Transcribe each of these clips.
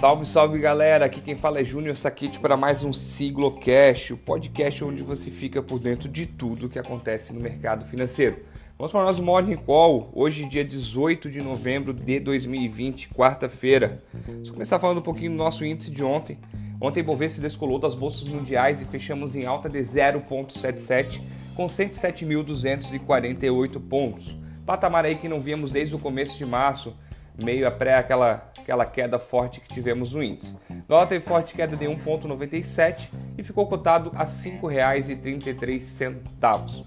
Salve, salve galera! Aqui quem fala é Júnior Saquete para mais um Siglocast, o podcast onde você fica por dentro de tudo que acontece no mercado financeiro. Vamos para o nosso Morning Call, hoje, dia 18 de novembro de 2020, quarta-feira. Vamos começar falando um pouquinho do nosso índice de ontem. Ontem, o se descolou das bolsas mundiais e fechamos em alta de 0,77 com 107.248 pontos. Patamar aí que não víamos desde o começo de março, meio a pré aquela, aquela queda forte que tivemos no índice. Dólar teve forte queda de 1,97 e ficou cotado a R$ 5,33.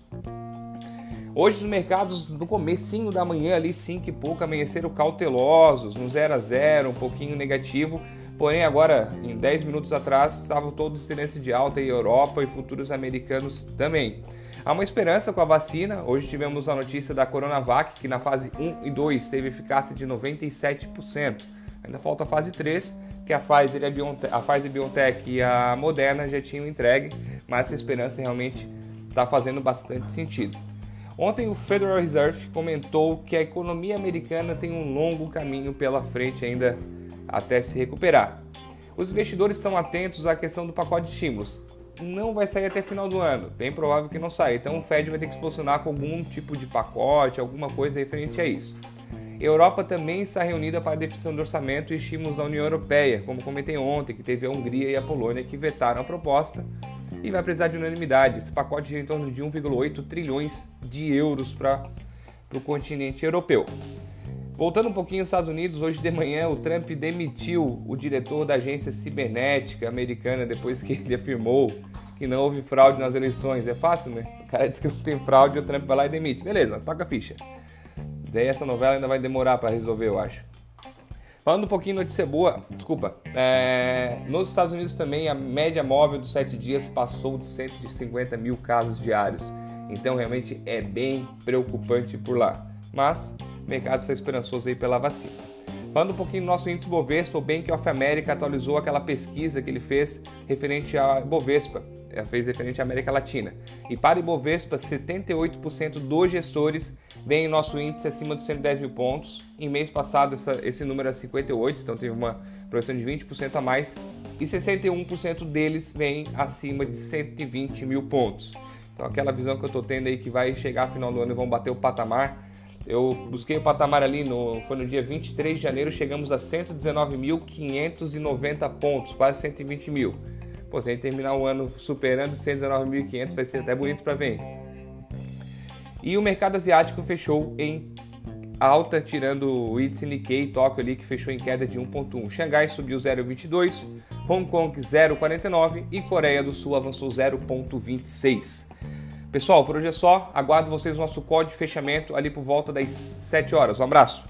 Hoje os mercados no comecinho da manhã ali, 5 e pouco, amanheceram cautelosos, no 0 a 0, um pouquinho negativo, porém agora, em 10 minutos atrás, estavam todos tendência de alta em Europa e futuros americanos também. Há uma esperança com a vacina. Hoje tivemos a notícia da Coronavac, que na fase 1 e 2 teve eficácia de 97%. Ainda falta a fase 3, que a Pfizer, a, BioNTech, a Pfizer BioNTech e a Moderna já tinham entregue, mas essa esperança realmente está fazendo bastante sentido. Ontem o Federal Reserve comentou que a economia americana tem um longo caminho pela frente ainda até se recuperar. Os investidores estão atentos à questão do pacote de estímulos não vai sair até final do ano. Bem provável que não saia. Então o Fed vai ter que se posicionar com algum tipo de pacote, alguma coisa referente a isso. Europa também está reunida para a definição do orçamento e estímulos da União Europeia, como comentei ontem, que teve a Hungria e a Polônia que vetaram a proposta e vai precisar de unanimidade. Esse pacote gira em torno de 1,8 trilhões de euros para o continente europeu. Voltando um pouquinho aos Estados Unidos, hoje de manhã o Trump demitiu o diretor da agência cibernética americana depois que ele afirmou que não houve fraude nas eleições. É fácil, né? O cara diz que não tem fraude o Trump vai lá e demite. Beleza, toca a ficha. Mas aí essa novela ainda vai demorar para resolver, eu acho. Falando um pouquinho notícia boa, desculpa. É, nos Estados Unidos também a média móvel dos 7 dias passou de 150 mil casos diários. Então realmente é bem preocupante por lá. Mas o mercado está esperançoso aí pela vacina. Falando um pouquinho do nosso índice Bovespa, o Bank of America atualizou aquela pesquisa que ele fez referente a Bovespa, é, fez referente à América Latina. E para Ibovespa, 78% dos gestores veem nosso índice acima dos 110 mil pontos. Em mês passado, essa, esse número era 58, então teve uma projeção de 20% a mais. E 61% deles vêm acima de 120 mil pontos. Então, aquela visão que eu estou tendo aí que vai chegar final do ano e vão bater o patamar eu busquei o patamar ali, no, foi no dia 23 de janeiro, chegamos a 119.590 pontos, quase 120 mil. Pô, se a gente terminar o ano superando 119.500, vai ser até bonito para ver. E o mercado asiático fechou em alta, tirando o índice Nikkei Tóquio ali, que fechou em queda de 1.1. Xangai subiu 0,22, Hong Kong 0,49 e Coreia do Sul avançou 0,26. Pessoal, por hoje é só. Aguardo vocês no nosso código de fechamento ali por volta das 7 horas. Um abraço.